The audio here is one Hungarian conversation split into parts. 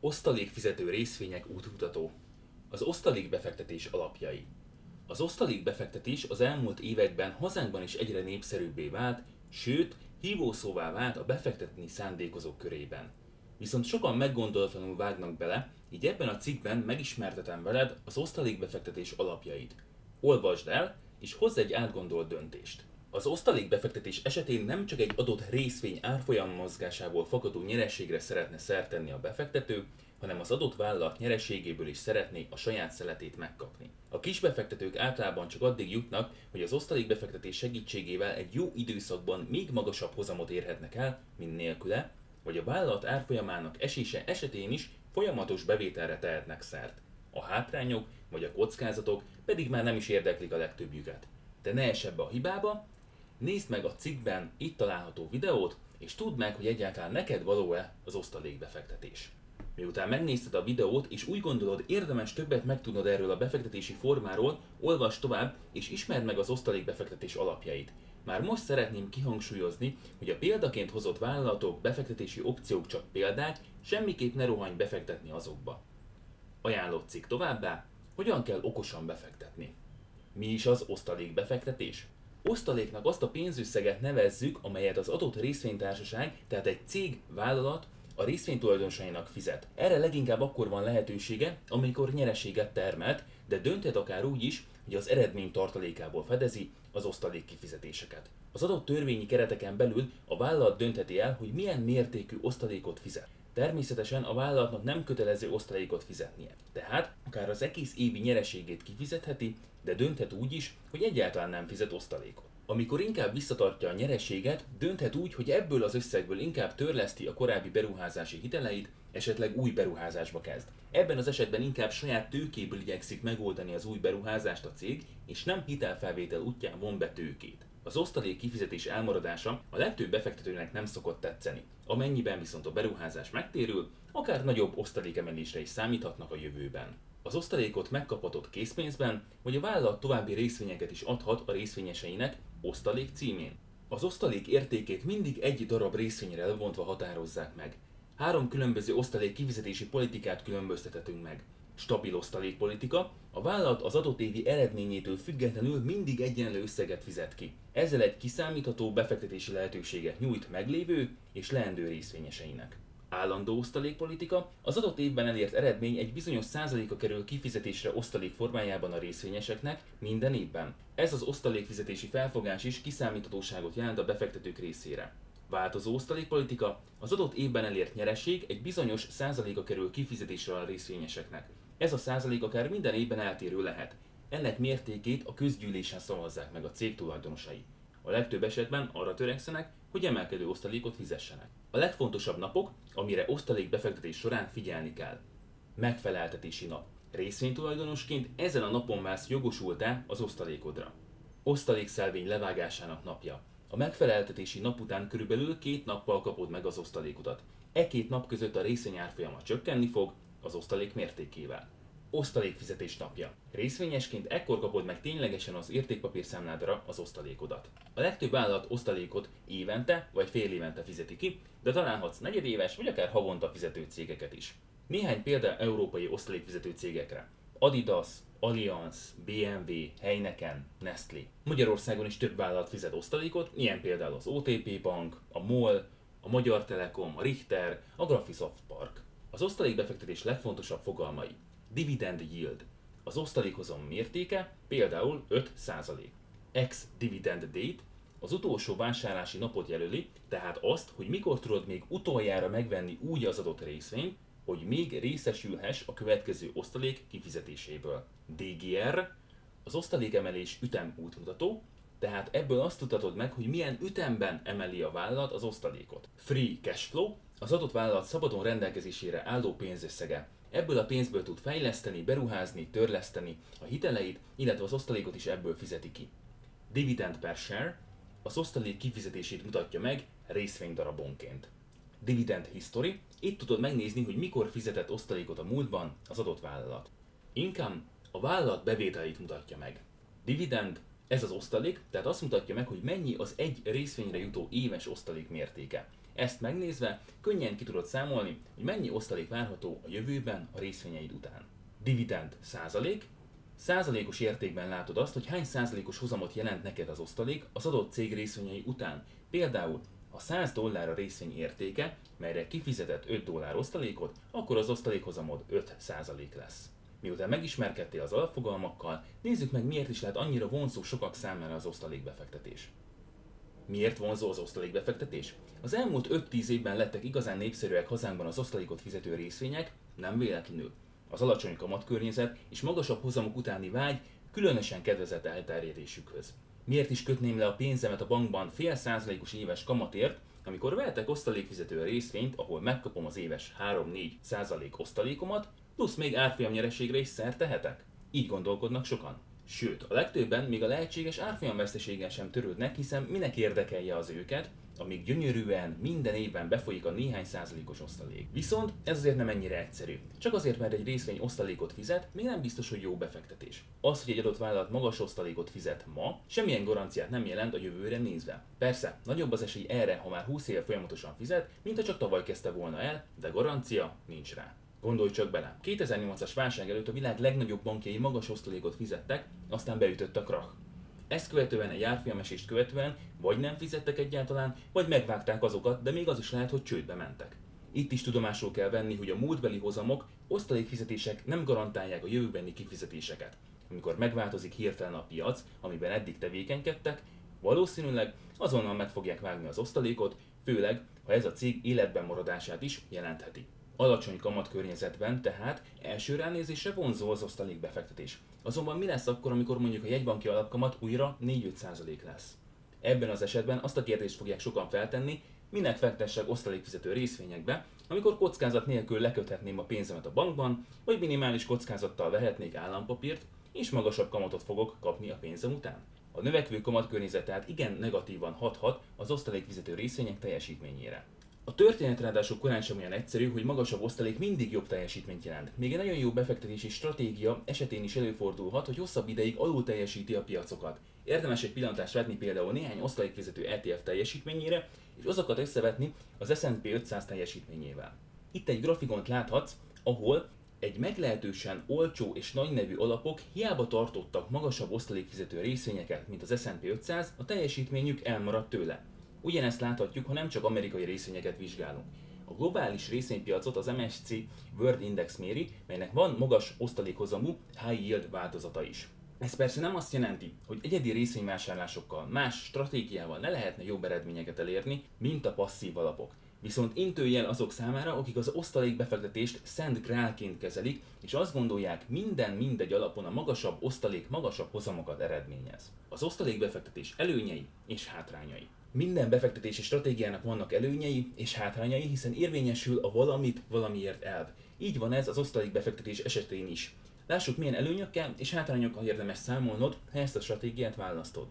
Osztalékfizető részvények útmutató. Az osztalék befektetés alapjai. Az osztalék befektetés az elmúlt években hazánkban is egyre népszerűbbé vált, sőt, hívószóvá vált a befektetni szándékozók körében. Viszont sokan meggondolatlanul vágnak bele, így ebben a cikkben megismertetem veled az osztalékbefektetés alapjait. Olvasd el, és hozz egy átgondolt döntést. Az osztalékbefektetés esetén nem csak egy adott részvény árfolyam mozgásából fakadó nyereségre szeretne szert tenni a befektető, hanem az adott vállalat nyereségéből is szeretné a saját szeletét megkapni. A kisbefektetők általában csak addig jutnak, hogy az osztalékbefektetés segítségével egy jó időszakban még magasabb hozamot érhetnek el, mint nélküle, vagy a vállalat árfolyamának esése esetén is folyamatos bevételre tehetnek szert. A hátrányok vagy a kockázatok pedig már nem is érdeklik a legtöbbjüket. De ne ess ebbe a hibába, nézd meg a cikkben itt található videót, és tudd meg, hogy egyáltalán neked való-e az osztalékbefektetés. Miután megnézted a videót, és úgy gondolod érdemes többet megtudnod erről a befektetési formáról, olvasd tovább, és ismerd meg az osztalékbefektetés alapjait. Már most szeretném kihangsúlyozni, hogy a példaként hozott vállalatok, befektetési opciók csak példák, semmiképp ne rohanj befektetni azokba. Ajánlott cikk továbbá, hogyan kell okosan befektetni. Mi is az osztalékbefektetés? Osztaléknak azt a pénzösszeget nevezzük, amelyet az adott részvénytársaság, tehát egy cég, vállalat a részvénytulajdonosainak fizet. Erre leginkább akkor van lehetősége, amikor nyereséget termelt, de dönthet akár úgy is, hogy az eredmény tartalékából fedezi az osztalék kifizetéseket. Az adott törvényi kereteken belül a vállalat döntheti el, hogy milyen mértékű osztalékot fizet. Természetesen a vállalatnak nem kötelező osztalékot fizetnie. Tehát akár az egész évi nyereségét kifizetheti, de dönthet úgy is, hogy egyáltalán nem fizet osztalékot. Amikor inkább visszatartja a nyereséget, dönthet úgy, hogy ebből az összegből inkább törleszti a korábbi beruházási hiteleit, esetleg új beruházásba kezd. Ebben az esetben inkább saját tőkéből igyekszik megoldani az új beruházást a cég, és nem hitelfelvétel útján von be tőkét. Az osztalék kifizetés elmaradása a legtöbb befektetőnek nem szokott tetszeni. Amennyiben viszont a beruházás megtérül, akár nagyobb osztalékemelésre is számíthatnak a jövőben. Az osztalékot megkaphatott készpénzben, vagy a vállalat további részvényeket is adhat a részvényeseinek osztalék címén. Az osztalék értékét mindig egy darab részvényre lebontva határozzák meg. Három különböző osztalék kifizetési politikát különböztethetünk meg. Stabil osztalékpolitika, a vállalat az adott évi eredményétől függetlenül mindig egyenlő összeget fizet ki. Ezzel egy kiszámítható befektetési lehetőséget nyújt meglévő és leendő részvényeseinek. Állandó osztalékpolitika, az adott évben elért eredmény egy bizonyos százaléka kerül kifizetésre osztalék formájában a részvényeseknek minden évben. Ez az osztalékfizetési felfogás is kiszámíthatóságot jelent a befektetők részére. Változó osztalékpolitika, az adott évben elért nyereség egy bizonyos százaléka kerül kifizetésre a részvényeseknek. Ez a százalék akár minden évben eltérő lehet. Ennek mértékét a közgyűlésen szavazzák meg a cég tulajdonosai. A legtöbb esetben arra törekszenek, hogy emelkedő osztalékot fizessenek. A legfontosabb napok, amire osztalék befektetés során figyelni kell. Megfeleltetési nap. Részvénytulajdonosként ezen a napon válsz jogosultá az osztalékodra. Osztalékszelvény levágásának napja. A megfeleltetési nap után körülbelül két nappal kapod meg az osztalékodat. E két nap között a részvény árfolyama csökkenni fog az osztalék mértékével. Osztalékfizetés napja. Részvényesként ekkor kapod meg ténylegesen az értékpapírszámládra az osztalékodat. A legtöbb vállalat osztalékot évente vagy fél évente fizeti ki, de találhatsz negyedéves vagy akár havonta fizető cégeket is. Néhány példa európai osztalékfizető cégekre. Adidas, Allianz, BMW, Heineken, Nestlé. Magyarországon is több vállalat fizet osztalékot, ilyen például az OTP Bank, a MOL, a Magyar Telekom, a Richter, a Graphisoft Park. Az osztalékbefektetés legfontosabb fogalmai. Dividend yield. Az osztalékozom mértéke például 5%. Ex-dividend date az utolsó vásárlási napot jelöli, tehát azt, hogy mikor tudod még utoljára megvenni úgy az adott részvényt, hogy még részesülhess a következő osztalék kifizetéséből. DGR az osztalékemelés ütem útmutató, tehát ebből azt tudhatod meg, hogy milyen ütemben emeli a vállalat az osztalékot. Free cash flow az adott vállalat szabadon rendelkezésére álló pénzösszege. Ebből a pénzből tud fejleszteni, beruházni, törleszteni a hiteleit, illetve az osztalékot is ebből fizeti ki. Dividend per share az osztalék kifizetését mutatja meg részvénydarabonként. Dividend History, itt tudod megnézni, hogy mikor fizetett osztalékot a múltban az adott vállalat. Income a vállalat bevételeit mutatja meg. Dividend, ez az osztalék, tehát azt mutatja meg, hogy mennyi az egy részvényre jutó éves osztalék mértéke. Ezt megnézve könnyen ki tudod számolni, hogy mennyi osztalék várható a jövőben a részvényeid után. Dividend százalék, Százalékos értékben látod azt, hogy hány százalékos hozamot jelent neked az osztalék az adott cég részvényei után. Például a 100 dollár a részvény értéke, melyre kifizetett 5 dollár osztalékot, akkor az osztalékhozamod 5 százalék lesz. Miután megismerkedtél az alapfogalmakkal, nézzük meg miért is lehet annyira vonzó sokak számára az osztalékbefektetés. Miért vonzó az osztalékbefektetés? Az elmúlt 5-10 évben lettek igazán népszerűek hazánkban az osztalékot fizető részvények, nem véletlenül. Az alacsony kamatkörnyezet és magasabb hozamok utáni vágy különösen kedvezett elterjedésükhöz. Miért is kötném le a pénzemet a bankban fél százalékos éves kamatért, amikor vehetek osztalékfizető részvényt, ahol megkapom az éves 3-4 százalék osztalékomat, plusz még árfolyam nyereségre is szert tehetek? Így gondolkodnak sokan. Sőt, a legtöbben még a lehetséges árfolyamveszteséggel sem törődnek, hiszen minek érdekelje az őket, amíg gyönyörűen minden évben befolyik a néhány százalékos osztalék. Viszont ez azért nem ennyire egyszerű. Csak azért, mert egy részvény osztalékot fizet, még nem biztos, hogy jó befektetés. Az, hogy egy adott vállalat magas osztalékot fizet ma, semmilyen garanciát nem jelent a jövőre nézve. Persze, nagyobb az esély erre, ha már 20 éve folyamatosan fizet, mint ha csak tavaly kezdte volna el, de garancia nincs rá. Gondolj csak bele, 2008-as válság előtt a világ legnagyobb bankjai magas osztalékot fizettek, aztán beütött a krach. Ezt követően egy árfolyamesést követően vagy nem fizettek egyáltalán, vagy megvágták azokat, de még az is lehet, hogy csődbe mentek. Itt is tudomásul kell venni, hogy a múltbeli hozamok, osztalékfizetések nem garantálják a jövőbeni kifizetéseket. Amikor megváltozik hirtelen a piac, amiben eddig tevékenykedtek, valószínűleg azonnal meg fogják vágni az osztalékot, főleg, ha ez a cég életben maradását is jelentheti. Alacsony kamatkörnyezetben tehát első ránézésre vonzó az osztalék befektetés. Azonban mi lesz akkor, amikor mondjuk a jegybanki alapkamat újra 4-5% lesz? Ebben az esetben azt a kérdést fogják sokan feltenni, minek fektessek osztalékfizető részvényekbe, amikor kockázat nélkül leköthetném a pénzemet a bankban, vagy minimális kockázattal vehetnék állampapírt, és magasabb kamatot fogok kapni a pénzem után. A növekvő kamatkörnyezet tehát igen negatívan hathat az osztalékfizető részvények teljesítményére. A történet ráadásul korán sem olyan egyszerű, hogy magasabb osztalék mindig jobb teljesítményt jelent. Még egy nagyon jó befektetési stratégia esetén is előfordulhat, hogy hosszabb ideig alul teljesíti a piacokat. Érdemes egy pillantást vetni például néhány osztalékfizető ETF teljesítményére, és azokat összevetni az S&P 500 teljesítményével. Itt egy grafikont láthatsz, ahol egy meglehetősen olcsó és nagy nevű alapok hiába tartottak magasabb osztalékfizető részvényeket, mint az S&P 500, a teljesítményük elmaradt tőle. Ugyanezt láthatjuk, ha nem csak amerikai részvényeket vizsgálunk. A globális részvénypiacot az MSC World Index méri, melynek van magas osztalékhozamú high yield változata is. Ez persze nem azt jelenti, hogy egyedi részvényvásárlásokkal, más stratégiával ne lehetne jobb eredményeket elérni, mint a passzív alapok. Viszont intőjel azok számára, akik az osztalékbefektetést szent grálként kezelik, és azt gondolják, minden mindegy alapon a magasabb osztalék magasabb hozamokat eredményez. Az osztalékbefektetés előnyei és hátrányai. Minden befektetési stratégiának vannak előnyei és hátrányai, hiszen érvényesül a valamit valamiért elv. Így van ez az osztalék befektetés esetén is. Lássuk milyen előnyökkel és hátrányokkal érdemes számolnod, ha ezt a stratégiát választod.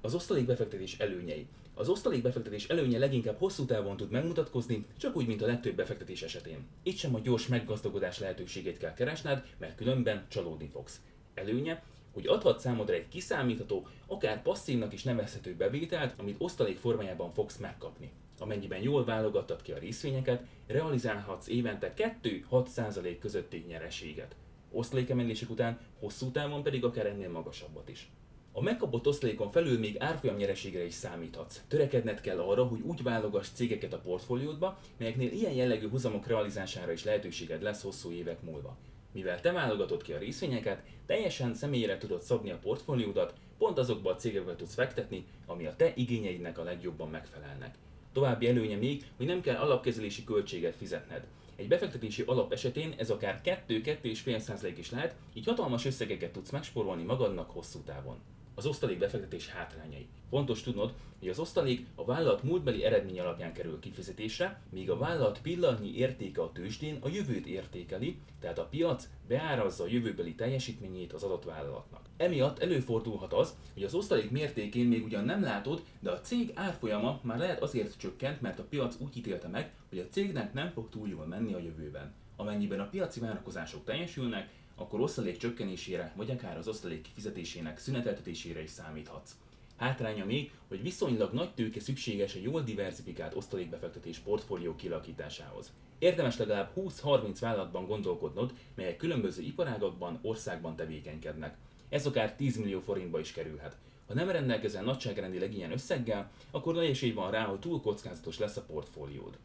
Az osztalék befektetés előnyei. Az osztalék befektetés előnye leginkább hosszú távon tud megmutatkozni, csak úgy, mint a legtöbb befektetés esetén. Itt sem a gyors meggazdagodás lehetőségét kell keresned, mert különben csalódni fogsz. Előnye, hogy adhat számodra egy kiszámítható, akár passzívnak is nevezhető bevételt, amit osztalék formájában fogsz megkapni. Amennyiben jól válogattad ki a részvényeket, realizálhatsz évente 2-6% közötti nyereséget. Osztalékemelések után hosszú távon pedig akár ennél magasabbat is. A megkapott osztalékon felül még árfolyam nyereségre is számíthatsz. Törekedned kell arra, hogy úgy válogass cégeket a portfóliódba, melyeknél ilyen jellegű hozamok realizására is lehetőséged lesz hosszú évek múlva. Mivel te válogatod ki a részvényeket, teljesen személyre tudod szabni a portfóliódat, pont azokba a cégekbe tudsz fektetni, ami a te igényeidnek a legjobban megfelelnek. További előnye még, hogy nem kell alapkezelési költséget fizetned. Egy befektetési alap esetén ez akár 2-2,5% is lehet, így hatalmas összegeket tudsz megspórolni magadnak hosszú távon. Az osztalék befektetés hátrányai. Fontos tudnod, hogy az osztalék a vállalat múltbeli eredmény alapján kerül kifizetésre, míg a vállalat pillanatnyi értéke a tőzsdén a jövőt értékeli, tehát a piac beárazza a jövőbeli teljesítményét az adott vállalatnak. Emiatt előfordulhat az, hogy az osztalék mértékén még ugyan nem látod, de a cég árfolyama már lehet azért csökkent, mert a piac úgy ítélte meg, hogy a cégnek nem fog túl jól menni a jövőben. Amennyiben a piaci várakozások teljesülnek, akkor osztalék csökkenésére, vagy akár az osztalék kifizetésének szüneteltetésére is számíthatsz. Hátránya még, hogy viszonylag nagy tőke szükséges egy jól diversifikált osztalékbefektetés portfólió kialakításához. Érdemes legalább 20-30 vállalatban gondolkodnod, melyek különböző iparágakban, országban tevékenykednek. Ez akár 10 millió forintba is kerülhet. Ha nem rendelkezel nagyságrendileg ilyen összeggel, akkor nagy esély van rá, hogy túl kockázatos lesz a portfóliód.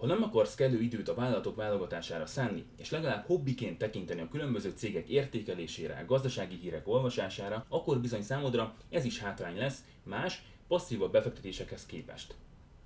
Ha nem akarsz kellő időt a vállalatok válogatására szánni, és legalább hobbiként tekinteni a különböző cégek értékelésére, a gazdasági hírek olvasására, akkor bizony számodra ez is hátrány lesz más, passzívabb befektetésekhez képest.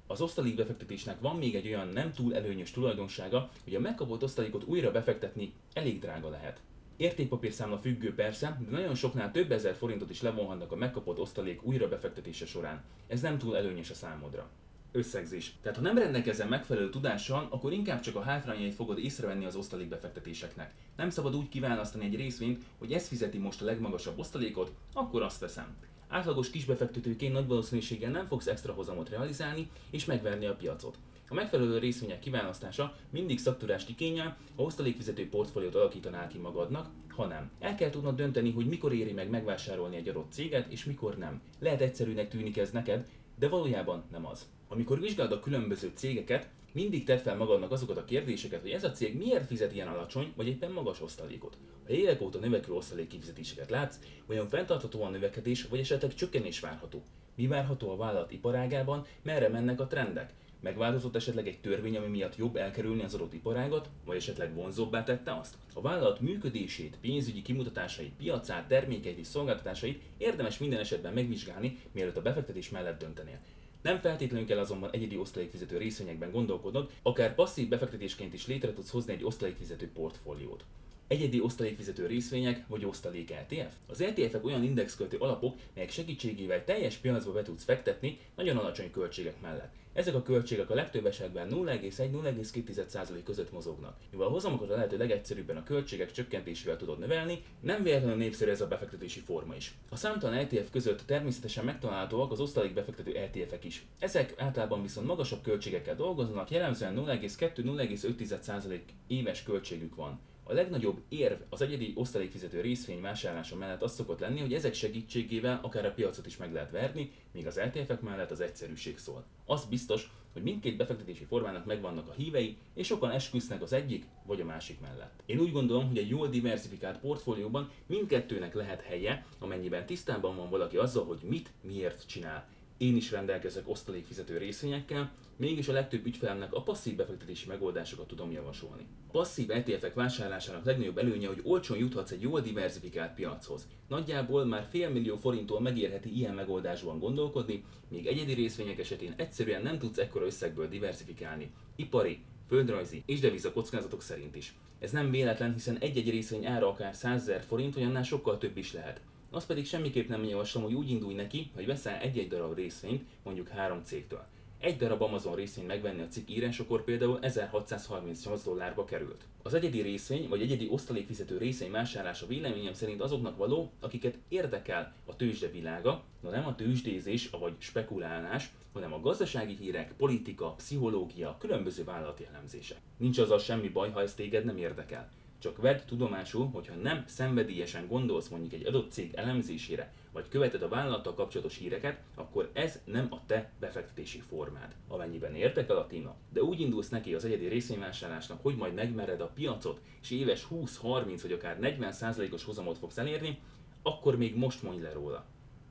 Az osztalék befektetésnek van még egy olyan nem túl előnyös tulajdonsága, hogy a megkapott osztalékot újra befektetni elég drága lehet. Értékpapírszámla függő persze, de nagyon soknál több ezer forintot is levonhatnak a megkapott osztalék újra befektetése során. Ez nem túl előnyös a számodra. Összegzés. Tehát ha nem rendelkezel megfelelő tudással, akkor inkább csak a hátrányait fogod észrevenni az osztalék befektetéseknek. Nem szabad úgy kiválasztani egy részvényt, hogy ez fizeti most a legmagasabb osztalékot, akkor azt veszem. Átlagos kisbefektetőként nagy valószínűséggel nem fogsz extra hozamot realizálni és megverni a piacot. A megfelelő részvények kiválasztása mindig szaktudást igényel, ha osztalékfizető portfóliót alakítanál ki magadnak, ha. El kell tudnod dönteni, hogy mikor éri meg megvásárolni egy adott céget, és mikor nem. Lehet egyszerűnek tűnik ez neked, de valójában nem az. Amikor vizsgálod a különböző cégeket, mindig tedd fel magadnak azokat a kérdéseket, hogy ez a cég miért fizet ilyen alacsony, vagy éppen magas osztalékot. Ha évek óta növekvő osztalék kifizetéseket látsz, olyan fenntarthatóan növekedés, vagy esetleg csökkenés várható. Mi várható a vállalat iparágában, merre mennek a trendek? Megváltozott esetleg egy törvény, ami miatt jobb elkerülni az adott iparágat, vagy esetleg vonzóbbá tette azt? A vállalat működését, pénzügyi kimutatásait, piacát, termékeit és szolgáltatásait érdemes minden esetben megvizsgálni, mielőtt a befektetés mellett döntenél. Nem feltétlenül kell azonban egyedi osztalékfizető részvényekben gondolkodnod, akár passzív befektetésként is létre tudsz hozni egy osztalékfizető portfóliót egyedi osztalékfizető részvények vagy osztalék ETF. Az ETF-ek olyan indexköltő alapok, melyek segítségével teljes piacba be tudsz fektetni nagyon alacsony költségek mellett. Ezek a költségek a legtöbb esetben 0,1-0,2% között mozognak. Mivel a hozamokat a lehető legegyszerűbben a költségek csökkentésével tudod növelni, nem véletlenül népszerű ez a befektetési forma is. A számtalan ETF között természetesen megtalálhatóak az osztalék befektető ETF-ek is. Ezek általában viszont magasabb költségekkel dolgoznak, jellemzően 0,2-0,5% éves költségük van. A legnagyobb érv az egyedi osztalékfizető részvény vásárlása mellett az szokott lenni, hogy ezek segítségével akár a piacot is meg lehet verni, míg az LTF-ek mellett az egyszerűség szól. Az biztos, hogy mindkét befektetési formának megvannak a hívei, és sokan esküsznek az egyik vagy a másik mellett. Én úgy gondolom, hogy egy jól diversifikált portfólióban mindkettőnek lehet helye, amennyiben tisztában van valaki azzal, hogy mit, miért csinál. Én is rendelkezek osztalékfizető részvényekkel, mégis a legtöbb ügyfelemnek a passzív befektetési megoldásokat tudom javasolni. A passzív ETF-ek vásárlásának legnagyobb előnye, hogy olcsón juthatsz egy jól diversifikált piachoz. Nagyjából már fél millió forinttól megérheti ilyen megoldásban gondolkodni, míg egyedi részvények esetén egyszerűen nem tudsz ekkora összegből diversifikálni. Ipari, földrajzi és deviza kockázatok szerint is. Ez nem véletlen, hiszen egy-egy részvény ára akár 100 000 forint, vagy annál sokkal több is lehet. Azt pedig semmiképp nem javaslom, hogy úgy indulj neki, hogy veszel egy-egy darab részvényt, mondjuk három cégtől. Egy darab Amazon részvény megvenni a cikk írásokor például 1638 dollárba került. Az egyedi részvény vagy egyedi osztalékfizető részvény vásárlása véleményem szerint azoknak való, akiket érdekel a tőzsde világa, de nem a tőzsdézés vagy spekulálás, hanem a gazdasági hírek, politika, pszichológia, különböző vállalati elemzések. Nincs azzal semmi baj, ha ez téged nem érdekel. Csak vedd tudomásul, hogyha nem szenvedélyesen gondolsz mondjuk egy adott cég elemzésére, vagy követed a vállalattal kapcsolatos híreket, akkor ez nem a te befektetési formád. Amennyiben érdekel a téma, de úgy indulsz neki az egyedi részvényvásárlásnak, hogy majd megmered a piacot, és éves 20-30 vagy akár 40%-os hozamot fogsz elérni, akkor még most mondj le róla.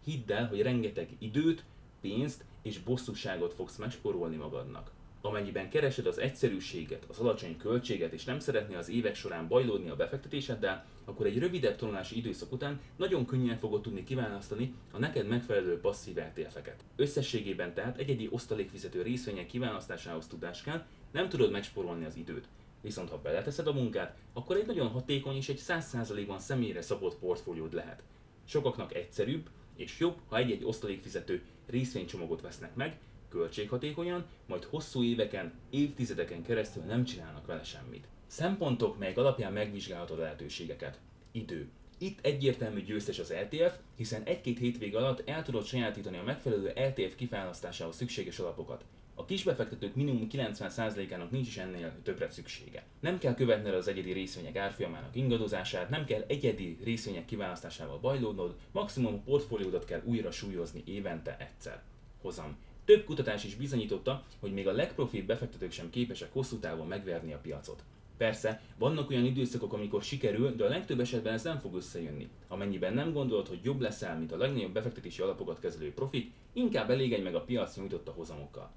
Hidd el, hogy rengeteg időt, pénzt és bosszúságot fogsz megsporolni magadnak. Amennyiben keresed az egyszerűséget, az alacsony költséget és nem szeretnél az évek során bajlódni a befektetéseddel, akkor egy rövidebb tanulási időszak után nagyon könnyen fogod tudni kiválasztani a neked megfelelő passzív ETF-eket. Összességében tehát egyedi osztalékfizető részvények kiválasztásához tudás kell, nem tudod megsporolni az időt. Viszont ha beleteszed a munkát, akkor egy nagyon hatékony és egy 100%-ban személyre szabott portfóliód lehet. Sokaknak egyszerűbb és jobb, ha egy-egy osztalékfizető részvénycsomagot vesznek meg, költséghatékonyan, majd hosszú éveken, évtizedeken keresztül nem csinálnak vele semmit. Szempontok, melyek alapján megvizsgálhatod a lehetőségeket. Idő. Itt egyértelmű győztes az LTF, hiszen egy-két hétvég alatt el tudod sajátítani a megfelelő LTF kifejlesztásához szükséges alapokat. A kisbefektetők minimum 90%-ának nincs is ennél többre szüksége. Nem kell követned az egyedi részvények árfolyamának ingadozását, nem kell egyedi részvények kiválasztásával bajlódnod, maximum a portfóliódat kell újra súlyozni évente egyszer. Hozam. Több kutatás is bizonyította, hogy még a legprofibb befektetők sem képesek hosszú távon megverni a piacot. Persze, vannak olyan időszakok, amikor sikerül, de a legtöbb esetben ez nem fog összejönni. Amennyiben nem gondolod, hogy jobb leszel, mint a legnagyobb befektetési alapokat kezelő profik, inkább elégedj meg a piac nyújtotta hozamokkal.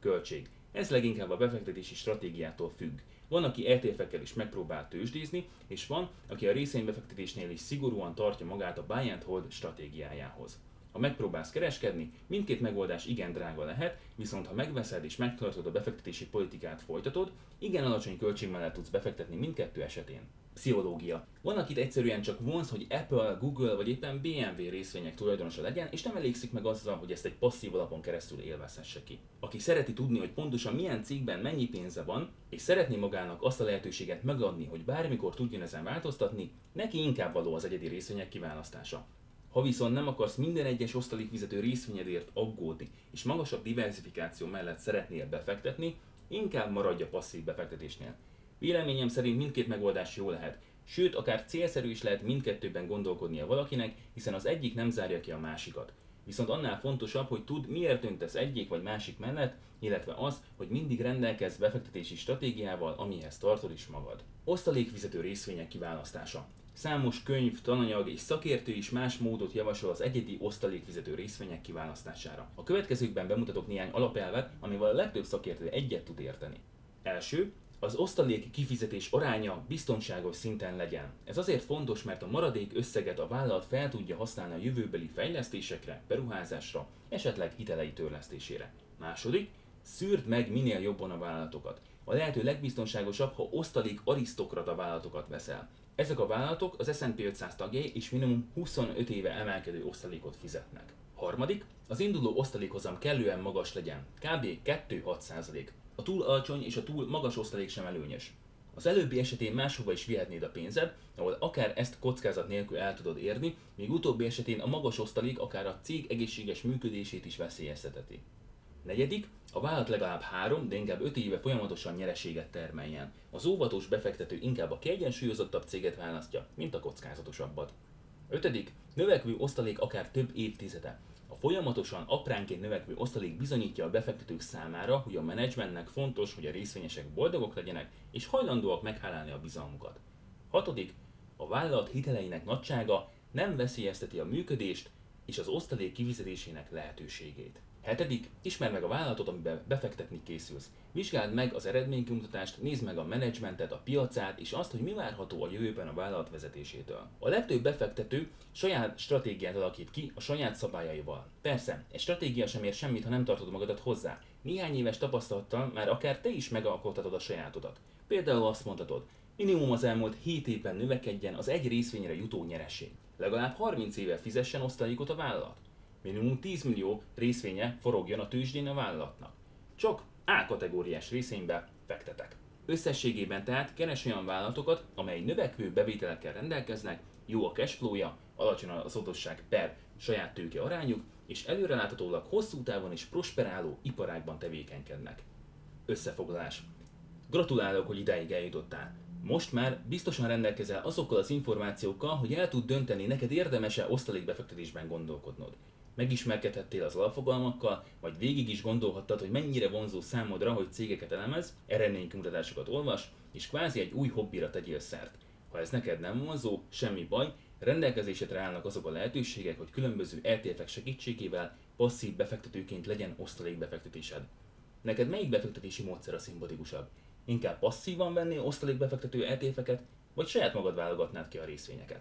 Költség. Ez leginkább a befektetési stratégiától függ. Van, aki ETF-ekkel is megpróbál tőzsdézni, és van, aki a részvénybefektetésnél is szigorúan tartja magát a buy and hold stratégiájához. Ha megpróbálsz kereskedni, mindkét megoldás igen drága lehet, viszont ha megveszed és megtartod a befektetési politikát folytatod, igen alacsony költség mellett tudsz befektetni mindkettő esetén. Pszichológia. Van, akit egyszerűen csak vonz, hogy Apple, Google vagy éppen BMW részvények tulajdonosa legyen, és nem elégszik meg azzal, hogy ezt egy passzív alapon keresztül élvezhesse ki. Aki szereti tudni, hogy pontosan milyen cégben mennyi pénze van, és szeretné magának azt a lehetőséget megadni, hogy bármikor tudjon ezen változtatni, neki inkább való az egyedi részvények kiválasztása. Ha viszont nem akarsz minden egyes osztalékfizető részvényedért aggódni, és magasabb diversifikáció mellett szeretnél befektetni, inkább maradj a passzív befektetésnél. Véleményem szerint mindkét megoldás jó lehet, sőt akár célszerű is lehet mindkettőben gondolkodnia valakinek, hiszen az egyik nem zárja ki a másikat. Viszont annál fontosabb, hogy tud miért döntesz egyik vagy másik mellett, illetve az, hogy mindig rendelkezz befektetési stratégiával, amihez tartod is magad. Osztalékfizető részvények kiválasztása. Számos könyv, tananyag és szakértő is más módot javasol az egyedi osztalékfizető részvények kiválasztására. A következőkben bemutatok néhány alapelvet, amivel a legtöbb szakértő egyet tud érteni. Első, az osztalék kifizetés aránya biztonságos szinten legyen. Ez azért fontos, mert a maradék összeget a vállalat fel tudja használni a jövőbeli fejlesztésekre, beruházásra, esetleg hitelei törlesztésére. Második, szűrd meg minél jobban a vállalatokat. A lehető legbiztonságosabb, ha osztalék arisztokrata vállalatokat veszel. Ezek a vállalatok az S&P 500 tagjai és minimum 25 éve emelkedő osztalékot fizetnek. Harmadik, az induló osztalékhozam kellően magas legyen, kb. 2-6%. A túl alacsony és a túl magas osztalék sem előnyös. Az előbbi esetén máshova is vihetnéd a pénzed, ahol akár ezt kockázat nélkül el tudod érni, míg utóbbi esetén a magas osztalék akár a cég egészséges működését is veszélyezteteti. Negyedik, a vállalat legalább három, de inkább öt éve folyamatosan nyereséget termeljen. Az óvatos befektető inkább a kiegyensúlyozottabb céget választja, mint a kockázatosabbat. Ötödik, növekvő osztalék akár több évtizede. A folyamatosan apránként növekvő osztalék bizonyítja a befektetők számára, hogy a menedzsmentnek fontos, hogy a részvényesek boldogok legyenek és hajlandóak meghálálni a bizalmukat. Hatodik, a vállalat hiteleinek nagysága nem veszélyezteti a működést és az osztalék kifizetésének lehetőségét. Hetedik, ismerd meg a vállalatot, amiben befektetni készülsz. Vizsgáld meg az eredménykimutatást, nézd meg a menedzsmentet, a piacát, és azt, hogy mi várható a jövőben a vállalat vezetésétől. A legtöbb befektető saját stratégiát alakít ki a saját szabályaival. Persze, egy stratégia sem ér semmit, ha nem tartod magadat hozzá. Néhány éves tapasztalattal már akár te is megalkothatod a sajátodat. Például azt mondhatod, minimum az elmúlt 7 évben növekedjen az egy részvényre jutó nyereség. Legalább 30 éve fizessen osztalékot a vállalat minimum 10 millió részvénye forogjon a tőzsdén a vállalatnak. Csak A kategóriás részvénybe fektetek. Összességében tehát keres olyan vállalatokat, amely növekvő bevételekkel rendelkeznek, jó a cashflowja, alacsony az adosság per saját tőke arányuk, és előreláthatólag hosszú távon is prosperáló iparágban tevékenykednek. Összefoglalás. Gratulálok, hogy idáig eljutottál. Most már biztosan rendelkezel azokkal az információkkal, hogy el tud dönteni, neked érdemese osztalékbefektetésben gondolkodnod megismerkedhettél az alapfogalmakkal, vagy végig is gondolhattad, hogy mennyire vonzó számodra, hogy cégeket elemez, eredménykumutatásokat olvas, és kvázi egy új hobbira tegyél szert. Ha ez neked nem vonzó, semmi baj, rendelkezésedre állnak azok a lehetőségek, hogy különböző ETF-ek segítségével passzív befektetőként legyen osztalékbefektetésed. Neked melyik befektetési módszer a szimpatikusabb? Inkább passzívan venni osztalékbefektető ETF-eket, vagy saját magad válogatnád ki a részvényeket?